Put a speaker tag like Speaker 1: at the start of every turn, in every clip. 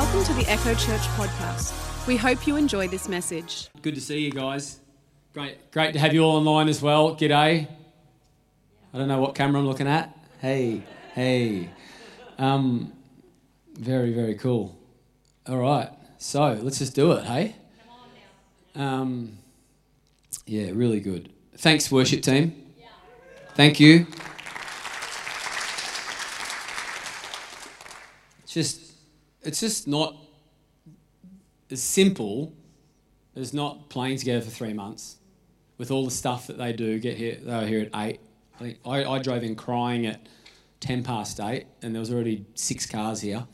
Speaker 1: Welcome to the Echo Church podcast. We hope you enjoy this message.
Speaker 2: Good to see you guys. Great, great to have you all online as well. G'day. I don't know what camera I'm looking at. Hey, hey. Um, very, very cool. All right, so let's just do it, hey? Um, yeah, really good. Thanks, worship team. Thank you. Just, it's just not as simple as not playing together for three months with all the stuff that they do. Get here, they were here at eight. I think I, I drove in crying at ten past eight, and there was already six cars here.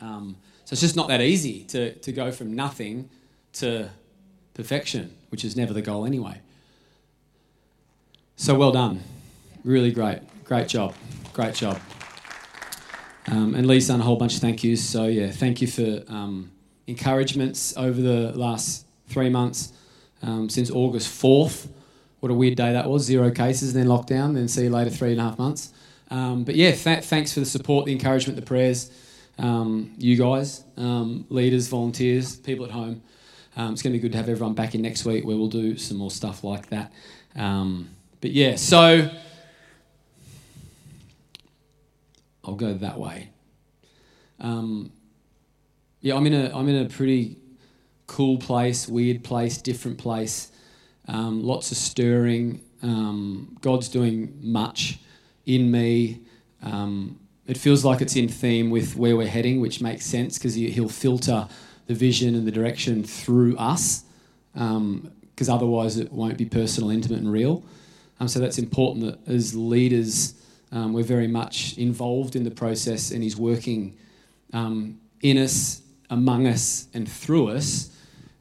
Speaker 2: Um, so it's just not that easy to, to go from nothing to perfection, which is never the goal anyway. So well done. Really great. Great job. Great job. Um, and Lee's done a whole bunch of thank yous. So, yeah, thank you for um, encouragements over the last three months um, since August 4th. What a weird day that was. Zero cases, then lockdown, then see you later, three and a half months. Um, but yeah, th- thanks for the support, the encouragement, the prayers. Um, you guys, um, leaders, volunteers, people at home. it's going to be good to have everyone back in next week where we'll do some more stuff like that. but yeah, so I'll go that way. Um, yeah, I'm in a I'm in a pretty cool place, weird place, different place. Um, lots of stirring. Um, God's doing much in me. Um, it feels like it's in theme with where we're heading, which makes sense because he, will filter the vision and the direction through us, because um, otherwise it won't be personal, intimate, and real. Um, so that's important that as leaders um, we're very much involved in the process, and He's working um, in us, among us, and through us.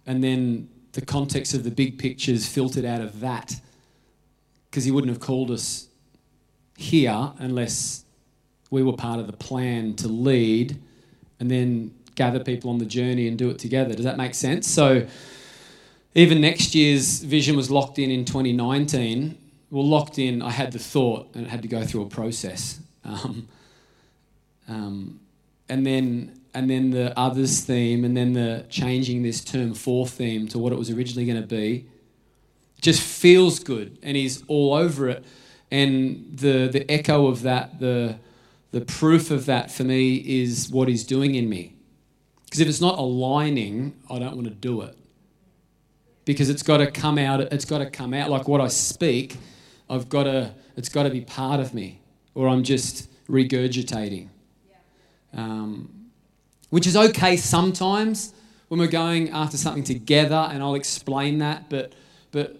Speaker 2: And then the context of the big picture is filtered out of that because He wouldn't have called us here unless we were part of the plan to lead and then gather people on the journey and do it together. Does that make sense? So, even next year's vision was locked in in 2019 well, locked in, I had the thought and it had to go through a process. Um, um, and then and then the others theme, and then the changing this term for theme to what it was originally going to be, just feels good, and he's all over it. And the the echo of that, the the proof of that for me is what he's doing in me. Because if it's not aligning, I don't want to do it. Because it's got to come out. It's got to come out like what I speak I've got to, it's got to be part of me, or I'm just regurgitating. Um, which is okay sometimes when we're going after something together, and I'll explain that. But, but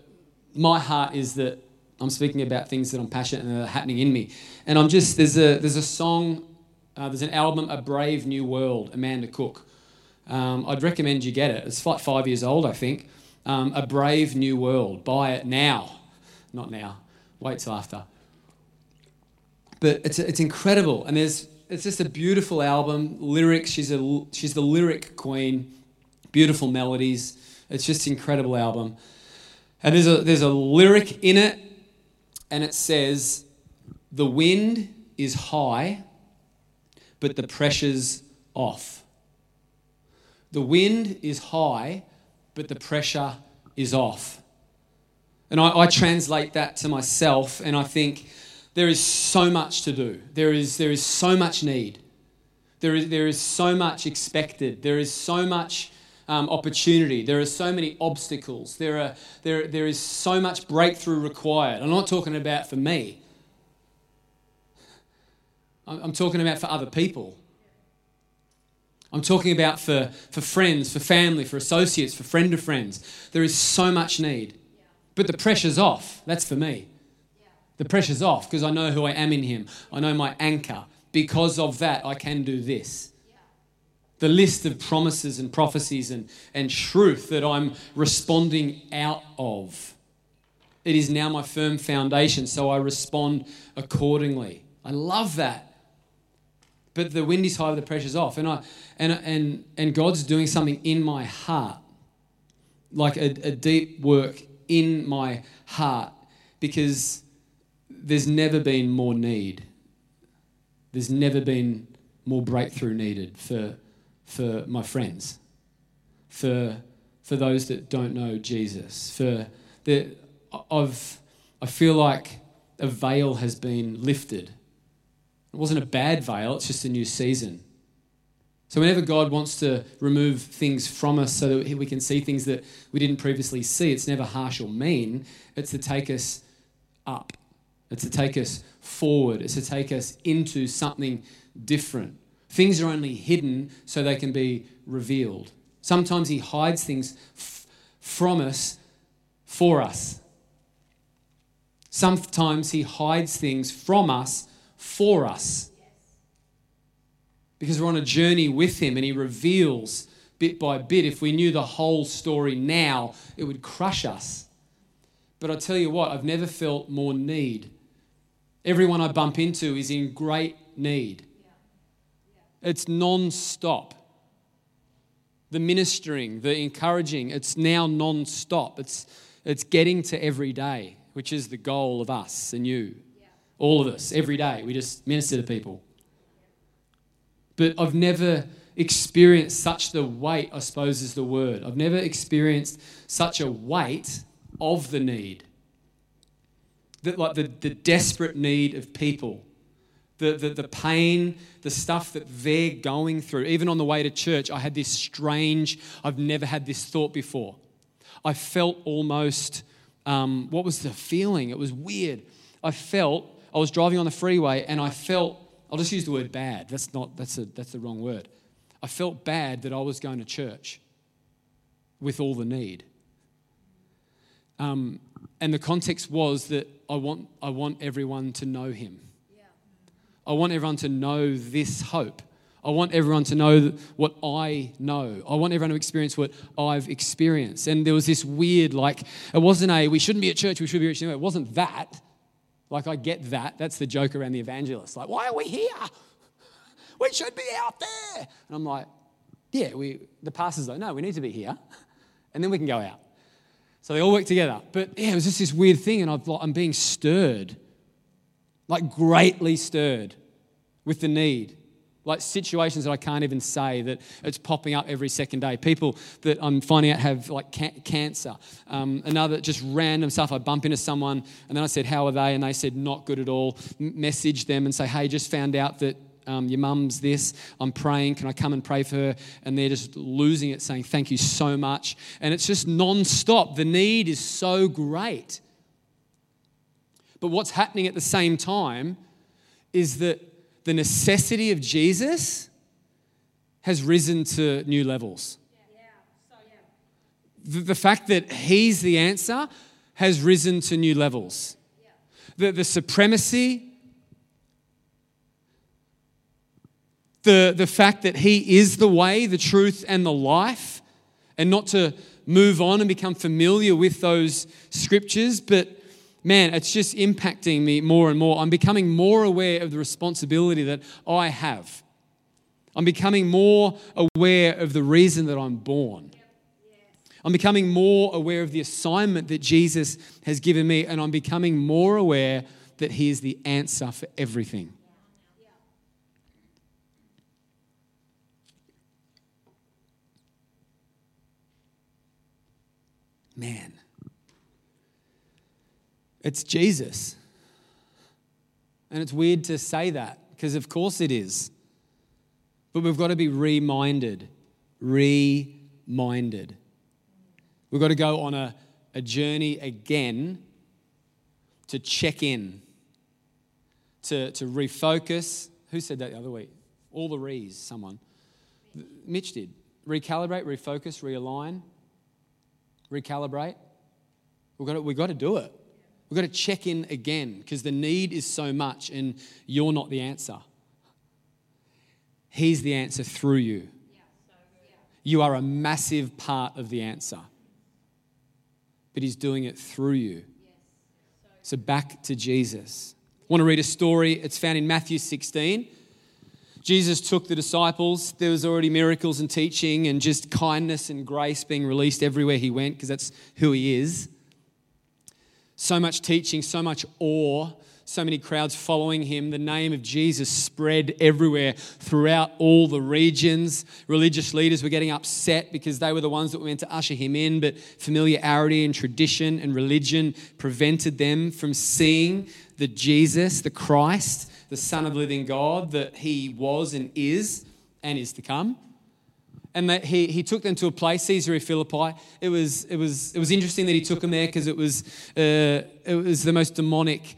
Speaker 2: my heart is that I'm speaking about things that I'm passionate and that are happening in me. And I'm just, there's a, there's a song, uh, there's an album, A Brave New World, Amanda Cook. Um, I'd recommend you get it. It's like five years old, I think. Um, a Brave New World. Buy it now. Not now. Wait till after. But it's, it's incredible. And there's, it's just a beautiful album. Lyrics, she's, a, she's the lyric queen. Beautiful melodies. It's just an incredible album. And there's a, there's a lyric in it, and it says, The wind is high, but the pressure's off. The wind is high, but the pressure is off. And I, I translate that to myself, and I think there is so much to do. There is, there is so much need. There is, there is so much expected. There is so much um, opportunity. There are so many obstacles. There, are, there, there is so much breakthrough required. I'm not talking about for me, I'm, talking about for other people. I'm talking about for, for friends, for family, for associates, for friend of friends. There is so much need. But the pressure's off. That's for me. The pressure's off because I know who I am in Him. I know my anchor. Because of that, I can do this. The list of promises and prophecies and, and truth that I'm responding out of. It is now my firm foundation, so I respond accordingly. I love that. But the wind is high, the pressure's off. And, I, and, and, and God's doing something in my heart, like a, a deep work in my heart because there's never been more need. There's never been more breakthrough needed for, for my friends, for, for those that don't know Jesus, for the, I've, I feel like a veil has been lifted. It wasn't a bad veil, it's just a new season. So, whenever God wants to remove things from us so that we can see things that we didn't previously see, it's never harsh or mean. It's to take us up, it's to take us forward, it's to take us into something different. Things are only hidden so they can be revealed. Sometimes He hides things f- from us for us. Sometimes He hides things from us for us because we're on a journey with Him and He reveals bit by bit. If we knew the whole story now, it would crush us. But I tell you what, I've never felt more need. Everyone I bump into is in great need. It's non stop. The ministering, the encouraging, it's now non stop. It's, it's getting to every day, which is the goal of us and you. All of us, every day. We just minister to people but I've never experienced such the weight, I suppose is the word. I've never experienced such a weight of the need. That like the, the desperate need of people. The, the, the pain, the stuff that they're going through. Even on the way to church, I had this strange, I've never had this thought before. I felt almost, um, what was the feeling? It was weird. I felt, I was driving on the freeway and I felt I'll just use the word bad. That's not that's a, that's the wrong word. I felt bad that I was going to church with all the need. Um, and the context was that I want I want everyone to know Him. Yeah. I want everyone to know this hope. I want everyone to know what I know. I want everyone to experience what I've experienced. And there was this weird, like, it wasn't a, we shouldn't be at church, we should be at church. It wasn't that. Like, I get that. That's the joke around the evangelist. Like, why are we here? We should be out there. And I'm like, yeah, we, the pastor's like, no, we need to be here. And then we can go out. So they all work together. But yeah, it was just this weird thing. And i I'm being stirred, like greatly stirred with the need like situations that I can't even say that it's popping up every second day. People that I'm finding out have like ca- cancer. Um, another just random stuff. I bump into someone and then I said, How are they? And they said, Not good at all. M- message them and say, Hey, just found out that um, your mum's this. I'm praying. Can I come and pray for her? And they're just losing it, saying, Thank you so much. And it's just non stop. The need is so great. But what's happening at the same time is that the necessity of Jesus has risen to new levels. The, the fact that He's the answer has risen to new levels. The, the supremacy, the, the fact that He is the way, the truth, and the life, and not to move on and become familiar with those scriptures, but man, it's just impacting me more and more. I'm becoming more aware of the responsibility that I have. I'm becoming more aware of the reason that I'm born. I'm becoming more aware of the assignment that Jesus has given me, and I'm becoming more aware that He is the answer for everything. Man. It's Jesus. And it's weird to say that because, of course, it is. But we've got to be reminded, reminded. We've got to go on a, a journey again to check in, to, to refocus. Who said that the other week? All the re's, someone. Mitch did. Recalibrate, refocus, realign, recalibrate. We've got to, we've got to do it. We've got to check in again because the need is so much and you're not the answer. He's the answer through you. You are a massive part of the answer, but He's doing it through you. So back to Jesus. I want to read a story. It's found in Matthew 16. Jesus took the disciples. There was already miracles and teaching and just kindness and grace being released everywhere he went because that's who he is so much teaching, so much awe, so many crowds following him. The name of Jesus spread everywhere throughout all the regions. Religious leaders were getting upset because they were the ones that were meant to usher him in, but familiarity and tradition and religion prevented them from seeing the Jesus, the Christ, the Son of the living God, that he was and is and is to come and that he, he took them to a place, Caesarea Philippi. It was, it was, it was interesting that he took them there because it was, uh, it was the most demonic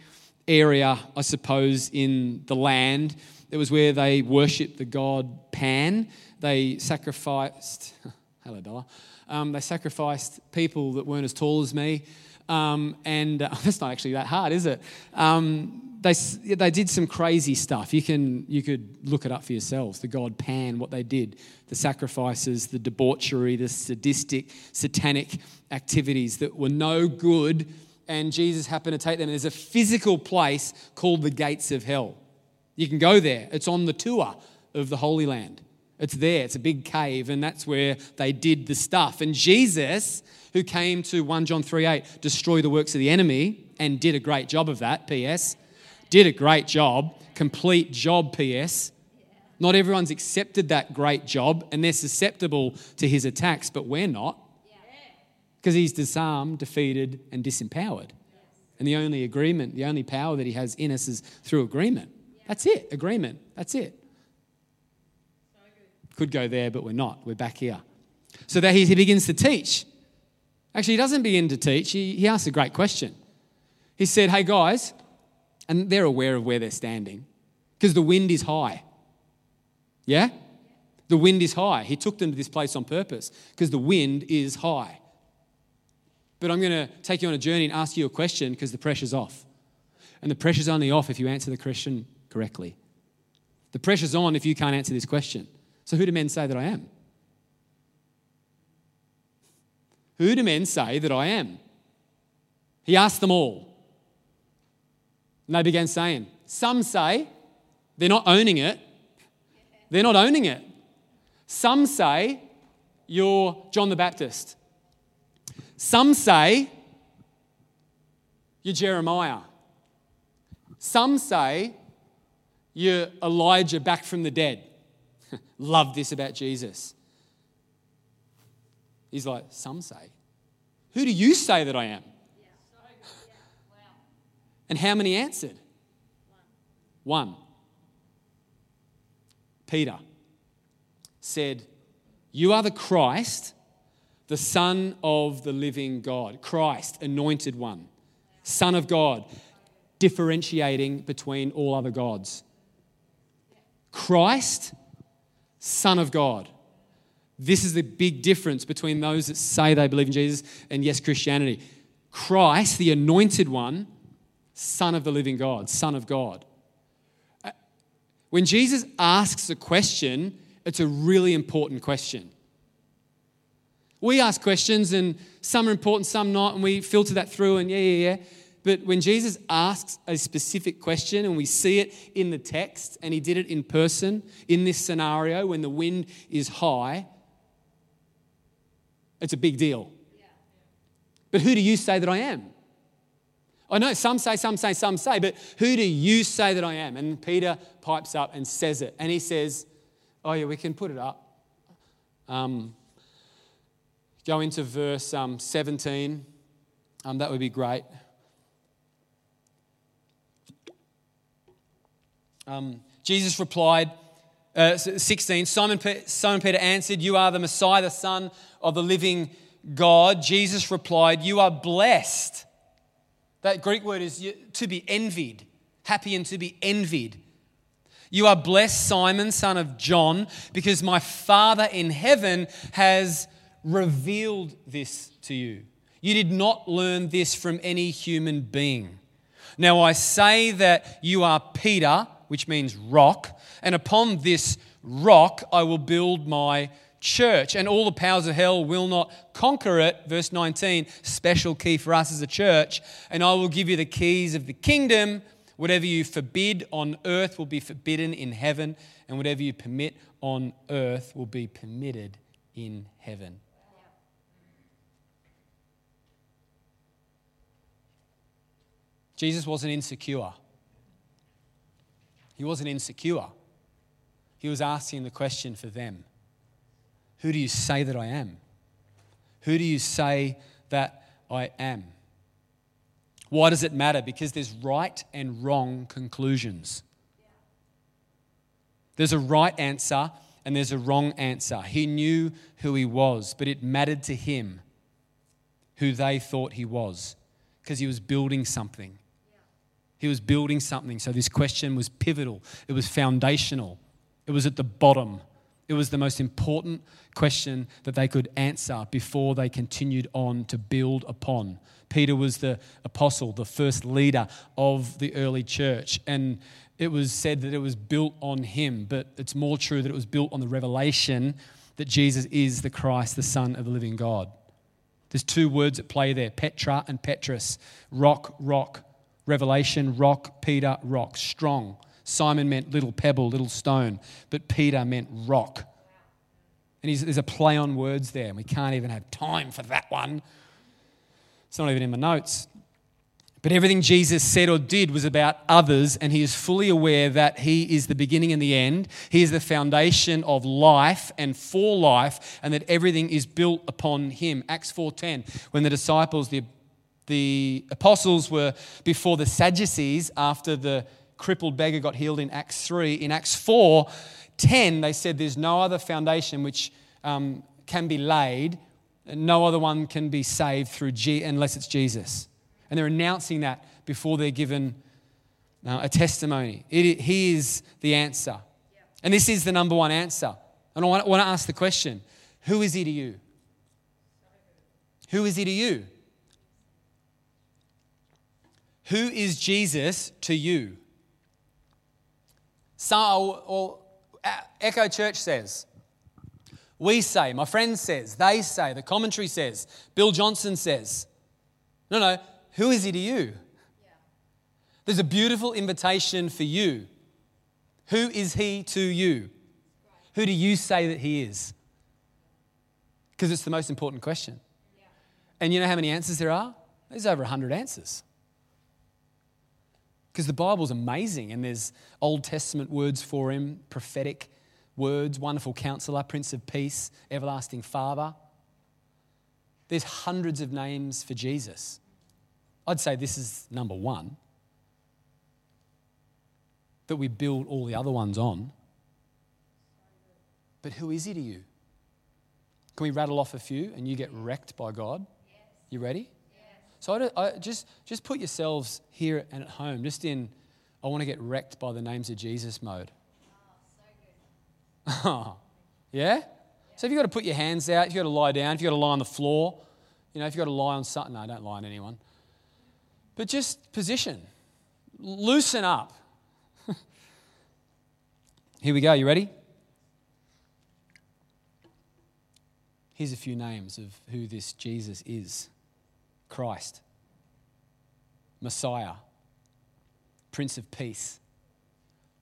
Speaker 2: area, I suppose, in the land. It was where they worshipped the god Pan. They sacrificed, hello, Bella. Um, they sacrificed people that weren't as tall as me. Um, and uh, that's not actually that hard, is it? Um, they, they did some crazy stuff. You, can, you could look it up for yourselves. The god Pan, what they did, the sacrifices, the debauchery, the sadistic, satanic activities that were no good. And Jesus happened to take them. There's a physical place called the gates of hell. You can go there, it's on the tour of the Holy Land. It's there, it's a big cave, and that's where they did the stuff. And Jesus, who came to 1 John 3 8, destroy the works of the enemy, and did a great job of that, P.S did a great job, complete job, P.S. Not everyone's accepted that great job and they're susceptible to his attacks, but we're not. Because he's disarmed, defeated, and disempowered. And the only agreement, the only power that he has in us is through agreement. That's it, agreement. That's it. Could go there, but we're not. We're back here. So that he, he begins to teach. Actually, he doesn't begin to teach. He, he asks a great question. He said, Hey, guys, and they're aware of where they're standing because the wind is high. Yeah? The wind is high. He took them to this place on purpose because the wind is high. But I'm going to take you on a journey and ask you a question because the pressure's off. And the pressure's only off if you answer the question correctly. The pressure's on if you can't answer this question. So, who do men say that I am? Who do men say that I am? He asked them all. And they began saying, Some say they're not owning it. They're not owning it. Some say you're John the Baptist. Some say you're Jeremiah. Some say you're Elijah back from the dead. Love this about Jesus. He's like, Some say. Who do you say that I am? And how many answered? One. One. Peter said, You are the Christ, the Son of the living God. Christ, anointed one, Son of God, differentiating between all other gods. Christ, Son of God. This is the big difference between those that say they believe in Jesus and yes, Christianity. Christ, the anointed one, Son of the living God, Son of God. Uh, when Jesus asks a question, it's a really important question. We ask questions, and some are important, some not, and we filter that through, and yeah, yeah, yeah. But when Jesus asks a specific question, and we see it in the text, and he did it in person in this scenario when the wind is high, it's a big deal. But who do you say that I am? I know some say, some say, some say, but who do you say that I am? And Peter pipes up and says it. And he says, Oh, yeah, we can put it up. Um, go into verse um, 17. Um, that would be great. Um, Jesus replied, uh, 16, Simon, Simon Peter answered, You are the Messiah, the Son of the living God. Jesus replied, You are blessed that Greek word is to be envied, happy and to be envied. You are blessed, Simon, son of John, because my Father in heaven has revealed this to you. You did not learn this from any human being. Now I say that you are Peter, which means rock, and upon this rock I will build my church, and all the powers of hell will not conquer it. Verse 19, special key for us as a church. And I will give you the keys of the kingdom. Whatever you forbid on earth will be forbidden in heaven, and whatever you permit on earth will be permitted in heaven. Jesus wasn't insecure. He wasn't insecure. He was asking the question for them Who do you say that I am? Who do you say that I am? Why does it matter? Because there's right and wrong conclusions. There's a right answer and there's a wrong answer. He knew who he was, but it mattered to him who they thought he was because he was building something. He was building something. So this question was pivotal, it was foundational, it was at the bottom. It was the most important question that they could answer before they continued on to build upon. Peter was the apostle, the first leader of the early church. And it was said that it was built on him, but it's more true that it was built on the revelation that Jesus is the Christ, the Son of the living God. There's two words at play there Petra and Petrus. Rock, rock. Revelation, rock, Peter, rock. Strong. Simon meant little pebble, little stone, but Peter meant rock. And there's a play on words there, and we can't even have time for that one. It's not even in my notes. But everything Jesus said or did was about others, and he is fully aware that he is the beginning and the end. He is the foundation of life and for life, and that everything is built upon him. Acts 4:10, when the disciples, the, the apostles were before the Sadducees after the crippled beggar got healed in Acts 3. In Acts 4, 10, they said there's no other foundation which um, can be laid, no other one can be saved through G- unless it's Jesus and they're announcing that before they're given uh, a testimony. It, he is the answer. And this is the number one answer. And I want, I want to ask the question who is he to you? Who is he to you? Who is Jesus to you? So, or uh, Echo Church says, we say, my friend says, they say, the commentary says, Bill Johnson says. No, no, who is he to you? There's a beautiful invitation for you. Who is he to you? Who do you say that he is? Because it's the most important question. And you know how many answers there are? There's over 100 answers. Because the Bible's amazing and there's Old Testament words for him, prophetic words, wonderful counselor, Prince of Peace, everlasting Father. There's hundreds of names for Jesus. I'd say this is number one that we build all the other ones on. But who is he to you? Can we rattle off a few and you get wrecked by God? Yes. You ready? So I, I just, just put yourselves here and at home, just in, I want to get wrecked by the names of Jesus mode. Oh, yeah? So if you've got to put your hands out, if you've got to lie down, if you've got to lie on the floor, you know, if you've got to lie on something, no, don't lie on anyone. But just position, loosen up. Here we go. You ready? Here's a few names of who this Jesus is Christ, Messiah, Prince of Peace,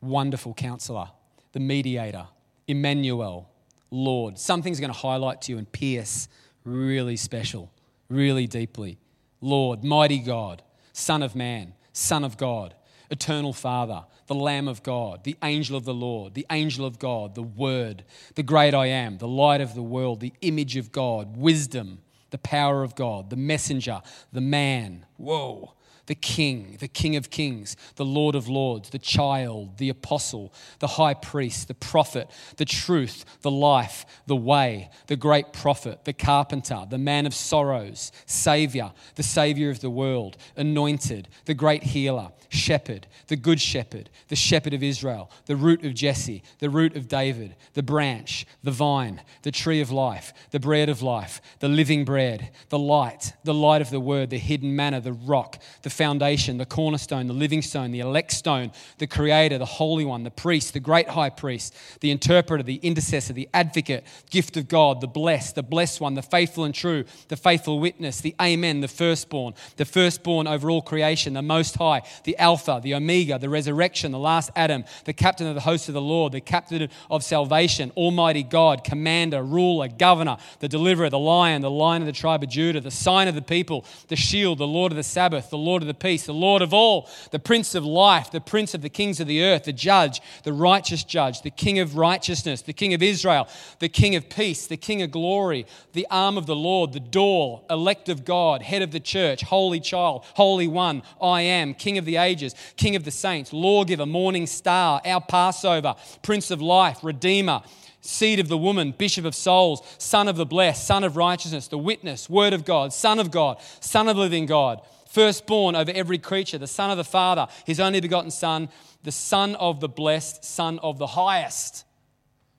Speaker 2: Wonderful Counselor, the Mediator, Emmanuel, Lord. Something's going to highlight to you and pierce really special, really deeply. Lord, mighty God, Son of Man, Son of God, Eternal Father, the Lamb of God, the angel of the Lord, the angel of God, the Word, the great I am, the light of the world, the image of God, wisdom, the power of God, the messenger, the man. Whoa the King, the King of Kings, the Lord of Lords, the child, the apostle, the high priest, the prophet, the truth, the life, the way, the great prophet, the carpenter, the man of sorrows, Savior, the Savior of the world, anointed, the great healer, shepherd, the good shepherd, the shepherd of Israel, the root of Jesse, the root of David, the branch, the vine, the tree of life, the bread of life, the living bread, the light, the light of the word, the hidden manna, the rock, the foundation, the cornerstone, the living stone, the elect stone, the creator, the holy one, the priest, the great high priest, the interpreter, the intercessor, the advocate, gift of God, the blessed, the blessed one, the faithful and true, the faithful witness, the amen, the firstborn, the firstborn over all creation, the most high, the alpha, the omega, the resurrection, the last Adam, the captain of the host of the Lord, the captain of salvation, almighty God, commander, ruler, governor, the deliverer, the lion, the lion of the tribe of Judah, the sign of the people, the shield, the Lord of the Sabbath, the Lord of the of peace, the Lord of all, the Prince of life, the Prince of the kings of the earth, the Judge, the righteous Judge, the King of righteousness, the King of Israel, the King of peace, the King of glory, the arm of the Lord, the door, elect of God, head of the church, holy child, holy one, I am, King of the ages, King of the saints, lawgiver, morning star, our Passover, Prince of life, Redeemer seed of the woman, bishop of souls, son of the blessed, son of righteousness, the witness, word of God, son of God, son of the living God, firstborn over every creature, the son of the Father, his only begotten Son, the Son of the blessed, Son of the highest.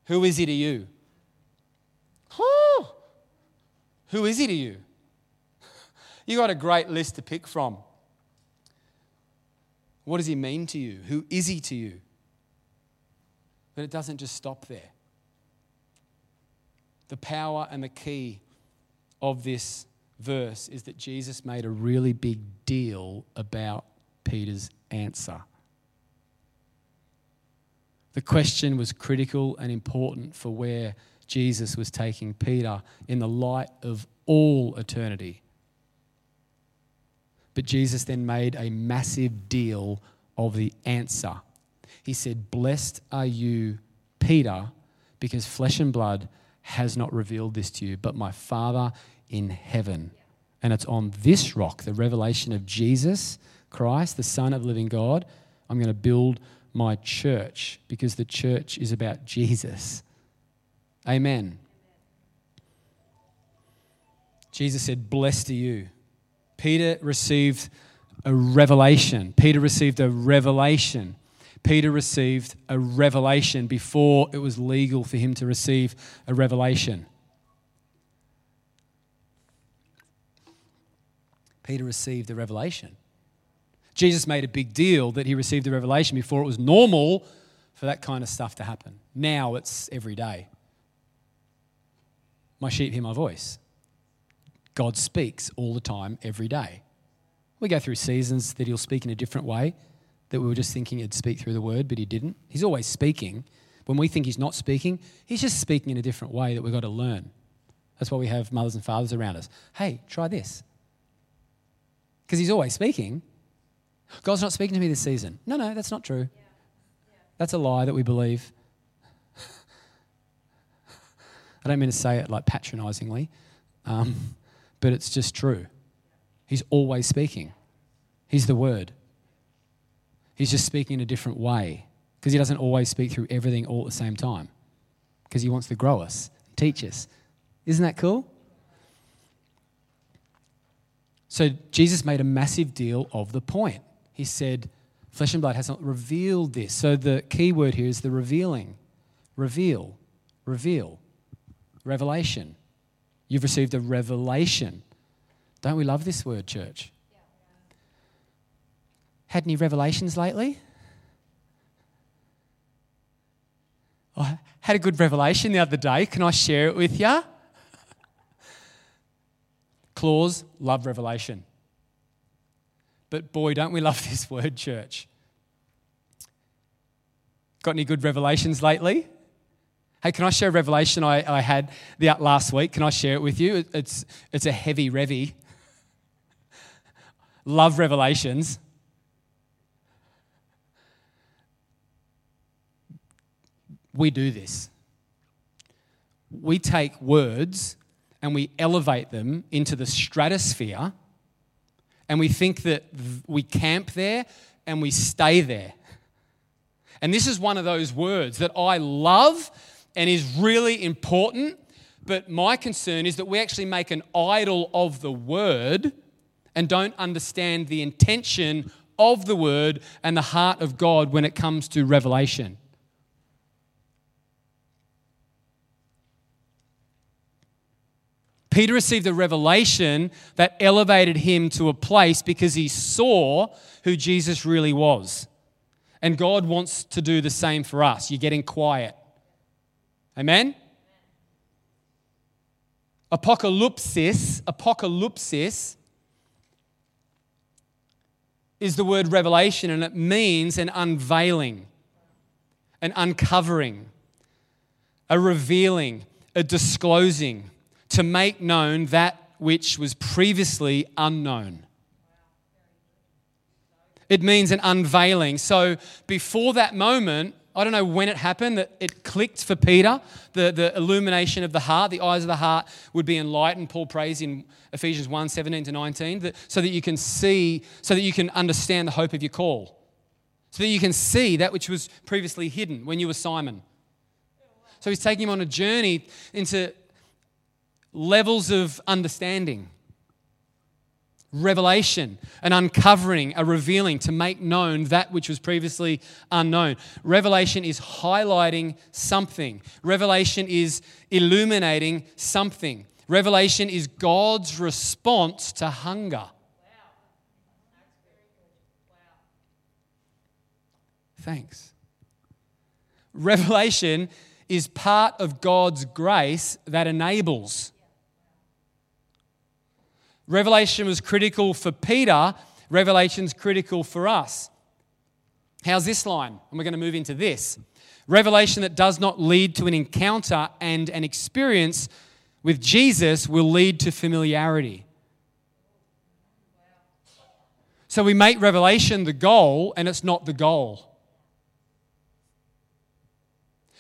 Speaker 2: Who is he to you? Who is he to you? You got a great list to pick from. What does he mean to you? Who is he to you? But it doesn't just stop there the power and the key of this verse is that Jesus made a really big deal about Peter's answer. The question was critical and important for where Jesus was taking Peter in the light of all eternity. But Jesus then made a massive deal of the answer. He said, Blessed are you, Peter, because flesh and blood has not revealed this to you, but my Father in heaven. And it's on this rock, the revelation of Jesus Christ, the Son of living God, I'm going to build my church because the church is about Jesus. Amen. Jesus said, Blessed are you. Peter received a revelation. Peter received a revelation Peter received a revelation before it was legal for him to receive a revelation. Peter received a revelation. Jesus made a big deal that he received a revelation before it was normal for that kind of stuff to happen. Now it's every day. My sheep hear my voice. God speaks all the time, every day. We go through seasons that he'll speak in a different way that we were just thinking he'd speak through the word, but he didn't. He's always speaking. When we think he's not speaking, he's just speaking in a different way that we've got to learn. That's why we have mothers and fathers around us. Hey, try this. Because he's always speaking. God's not speaking to me this season. No, no, that's not true. Yeah. Yeah. That's a lie that we believe. I don't mean to say it like patronizingly, um, but it's just true. He's always speaking. He's the Word. He's just speaking in a different way because he doesn't always speak through everything all at the same time because he wants to grow us, teach us. Isn't that cool? So Jesus made a massive deal of the point. He said, Flesh and blood has not revealed this. So the key word here is the revealing. Reveal, reveal, revelation. You've received a revelation. Don't we love this word, church? Had any revelations lately? I had a good revelation the other day. Can I share it with you? Clause, love revelation. But boy, don't we love this word, church. Got any good revelations lately? Hey, can I share a revelation I, I had the, uh, last week? Can I share it with you? It's, it's a heavy revy. Love revelations. we do this. We take words and we elevate them into the stratosphere, and we think that we camp there and we stay there. And this is one of those words that I love and is really important, but my concern is that we actually make an idol of the word and don't understand the intention of the word and the heart of God when it comes to revelation. Peter received a revelation that elevated him to a place because he saw who Jesus really was. And God wants to do the same for us. You're getting quiet. Amen? Apocalypsis, apocalypsis is the word revelation and it means an unveiling, an uncovering, a revealing, a disclosing to make known that which was previously unknown. It means an unveiling. So before that moment, I don't know when it happened that it clicked for Peter, the, the illumination of the heart, the eyes of the heart would be enlightened. Paul prays in Ephesians 1 17 to 19, that, so that you can see, so that you can understand the hope of your call, so that you can see that which was previously hidden when you were Simon. So he's taking him on a journey into levels of understanding revelation, an uncovering, a revealing to make known that which was previously unknown. Revelation is highlighting something, revelation is illuminating something. Revelation is God's response to hunger. Thanks. Revelation is part of God's grace that enables. Revelation was critical for Peter, Revelation's critical for us. How's this line? And we're going to move into this. Revelation that does not lead to an encounter and an experience with Jesus will lead to familiarity. So we make revelation the goal, and it's not the goal.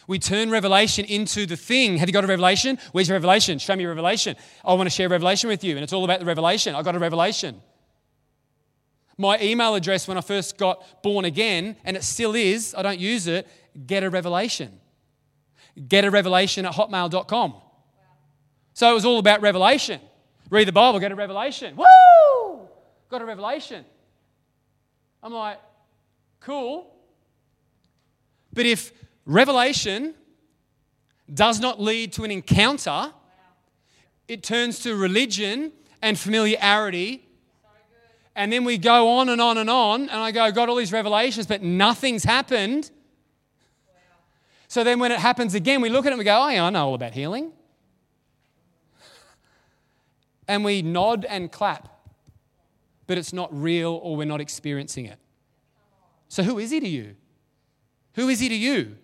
Speaker 2: We turn revelation into the thing. Have you got a revelation? Where's your revelation? Show me your revelation. I want to share revelation with you, and it's all about the revelation. I got a revelation. My email address when I first got born again, and it still is, I don't use it, get a revelation. Get a revelation at hotmail.com. So it was all about revelation. Read the Bible, get a revelation. Woo! Got a revelation. I'm like, cool. But if Revelation does not lead to an encounter, it turns to religion and familiarity. And then we go on and on and on, and I go, got all these revelations, but nothing's happened. So then when it happens again, we look at it and we go, oh, yeah, I know all about healing. And we nod and clap, but it's not real or we're not experiencing it. So who is he to you? Who is he to you?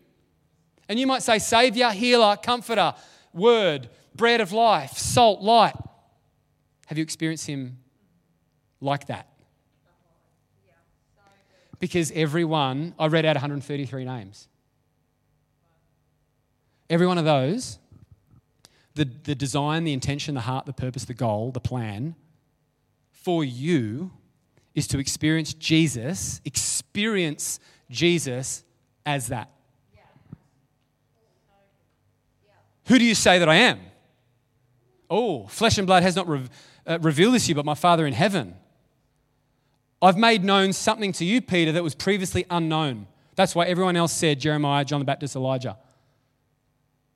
Speaker 2: And you might say, Savior, healer, comforter, word, bread of life, salt, light. Have you experienced him like that? Because everyone, I read out 133 names. Every one of those, the, the design, the intention, the heart, the purpose, the goal, the plan for you is to experience Jesus, experience Jesus as that. Who do you say that I am? Oh, flesh and blood has not re- uh, revealed this to you, but my Father in heaven. I've made known something to you, Peter, that was previously unknown. That's why everyone else said Jeremiah, John the Baptist, Elijah.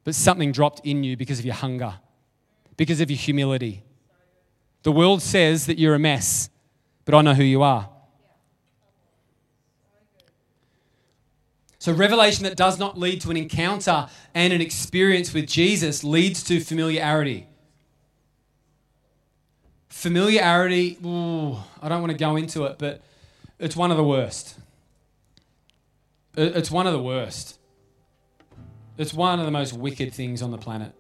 Speaker 2: But something dropped in you because of your hunger, because of your humility. The world says that you're a mess, but I know who you are. So, revelation that does not lead to an encounter and an experience with Jesus leads to familiarity. Familiarity, ooh, I don't want to go into it, but it's one of the worst. It's one of the worst. It's one of the most wicked things on the planet.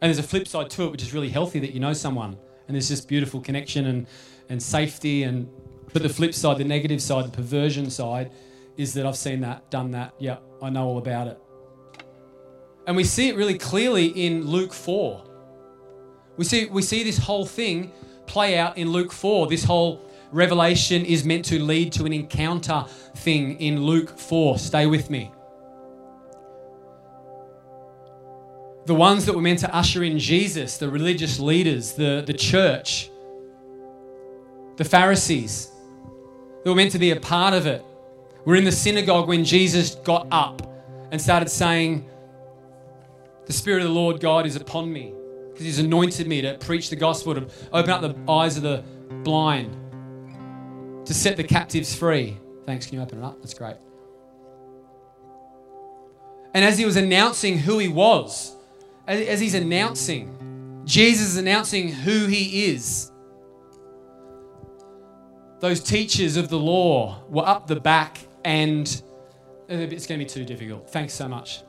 Speaker 2: And there's a flip side to it, which is really healthy that you know someone. And there's this beautiful connection and, and safety. And, but the flip side, the negative side, the perversion side, is that I've seen that, done that. Yeah, I know all about it. And we see it really clearly in Luke 4. We see, we see this whole thing play out in Luke 4. This whole revelation is meant to lead to an encounter thing in Luke 4. Stay with me. The ones that were meant to usher in Jesus, the religious leaders, the, the church, the Pharisees, they were meant to be a part of it. We're in the synagogue when Jesus got up and started saying, The Spirit of the Lord God is upon me because He's anointed me to preach the gospel, to open up the eyes of the blind, to set the captives free. Thanks. Can you open it up? That's great. And as he was announcing who he was, as, he's announcing, Jesus is announcing who he is. Those teachers of the law were up the back and it's going to be too difficult. Thanks so much.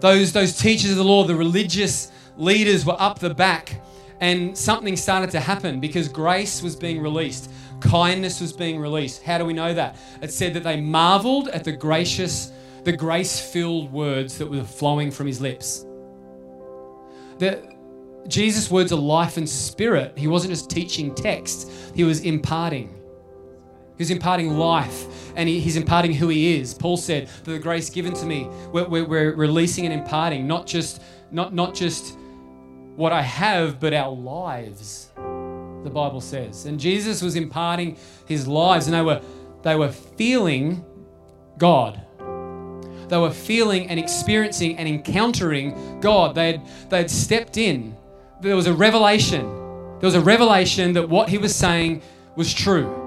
Speaker 2: Those, those teachers of the law, the religious leaders were up the back, and something started to happen because grace was being released. Kindness was being released. How do we know that? It said that they marveled at the gracious, the grace-filled words that were flowing from his lips. That Jesus' words are life and spirit. He wasn't just teaching text, he was imparting. He was imparting life and he, he's imparting who he is. Paul said that the grace given to me, we're, we're, we're releasing and imparting, not just, not, not just what I have, but our lives, the Bible says. And Jesus was imparting his lives and they were, they were feeling God. They were feeling and experiencing and encountering God. They'd, they'd stepped in. There was a revelation. There was a revelation that what he was saying was true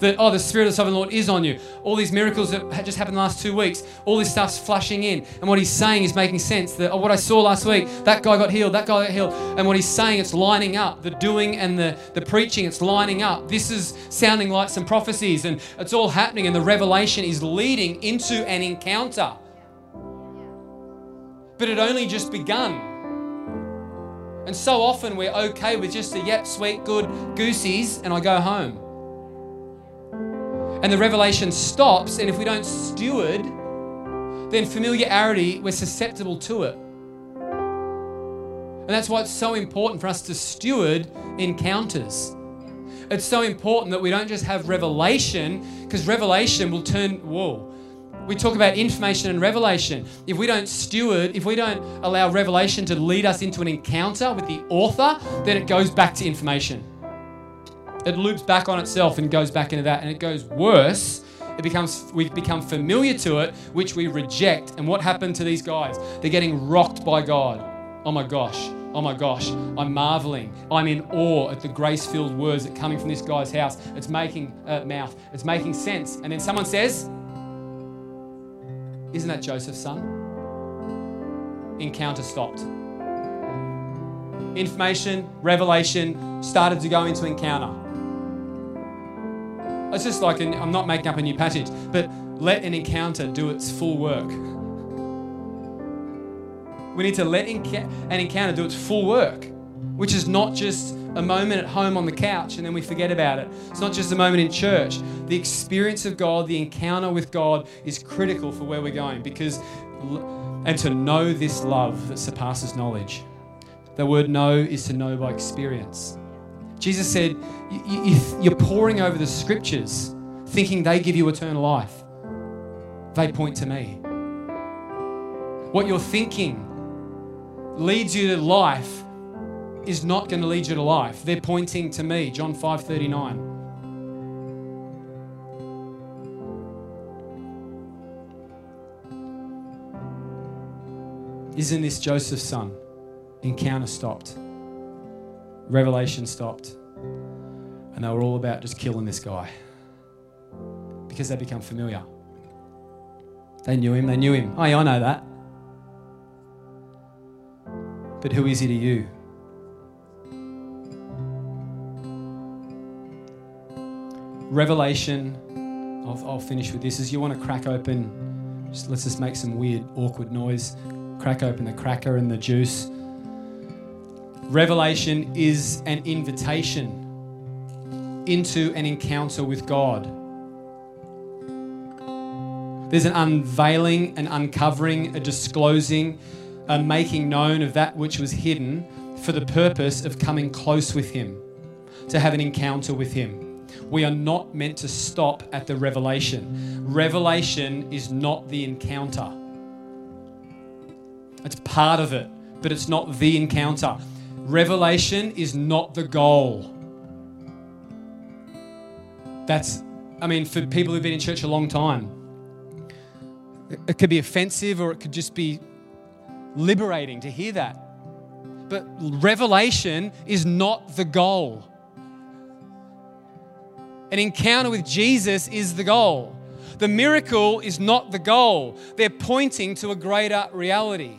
Speaker 2: that, oh, the Spirit of the Sovereign Lord is on you. All these miracles that just happened the last two weeks, all this stuff's flushing in. And what he's saying is making sense. That, oh, what I saw last week, that guy got healed, that guy got healed. And what he's saying, it's lining up. The doing and the, the preaching, it's lining up. This is sounding like some prophecies, and it's all happening, and the revelation is leading into an encounter. But it only just begun. And so often we're okay with just a yep, sweet, good goosies, and I go home and the revelation stops, and if we don't steward, then familiarity, we're susceptible to it. And that's why it's so important for us to steward encounters. It's so important that we don't just have revelation, because revelation will turn, whoa. We talk about information and revelation. If we don't steward, if we don't allow revelation to lead us into an encounter with the author, then it goes back to information it loops back on itself and goes back into that, and it goes worse. It becomes we become familiar to it, which we reject. And what happened to these guys? They're getting rocked by God. Oh my gosh. Oh my gosh, I'm marveling. I'm in awe at the grace filled words that coming from this guy's house. It's making uh, mouth. It's making sense. And then someone says, Isn't that Joseph's son? Encounter stopped. Information, revelation started to go into encounter. It's just like, an, I'm not making up a new passage, but let an encounter do its full work. We need to let an encounter do its full work, which is not just a moment at home on the couch and then we forget about it. It's not just a moment in church. The experience of God, the encounter with God is critical for where we're going because, and to know this love that surpasses knowledge. The word know is to know by experience. Jesus said, You're poring over the scriptures thinking they give you eternal life. They point to me. What you're thinking leads you to life is not going to lead you to life. They're pointing to me. John 5 39. Isn't this Joseph's son? Encounter stopped. Revelation stopped. And they were all about just killing this guy because they become familiar. They knew him, they knew him. Oh, yeah, I know that. But who is he to you? Revelation, I'll, I'll finish with this, is you want to crack open, just, let's just make some weird, awkward noise. Crack open the cracker and the juice. Revelation is an invitation into an encounter with God. There's an unveiling, an uncovering, a disclosing, a making known of that which was hidden for the purpose of coming close with Him, to have an encounter with Him. We are not meant to stop at the revelation. Revelation is not the encounter, it's part of it, but it's not the encounter. Revelation is not the goal. That's, I mean, for people who've been in church a long time, it could be offensive or it could just be liberating to hear that. But revelation is not the goal. An encounter with Jesus is the goal. The miracle is not the goal. They're pointing to a greater reality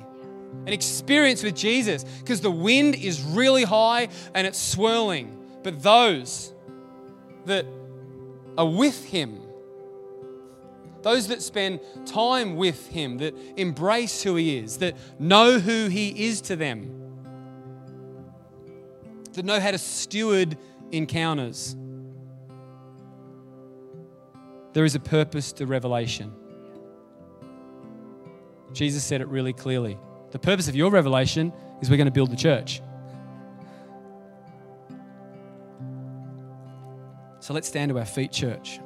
Speaker 2: an experience with Jesus because the wind is really high and it's swirling. But those that are with Him, those that spend time with Him, that embrace who He is, that know who He is to them, that know how to steward encounters, There is a purpose to revelation. Jesus said it really clearly. The purpose of your revelation is we're going to build the church. So let's stand to our feet, church.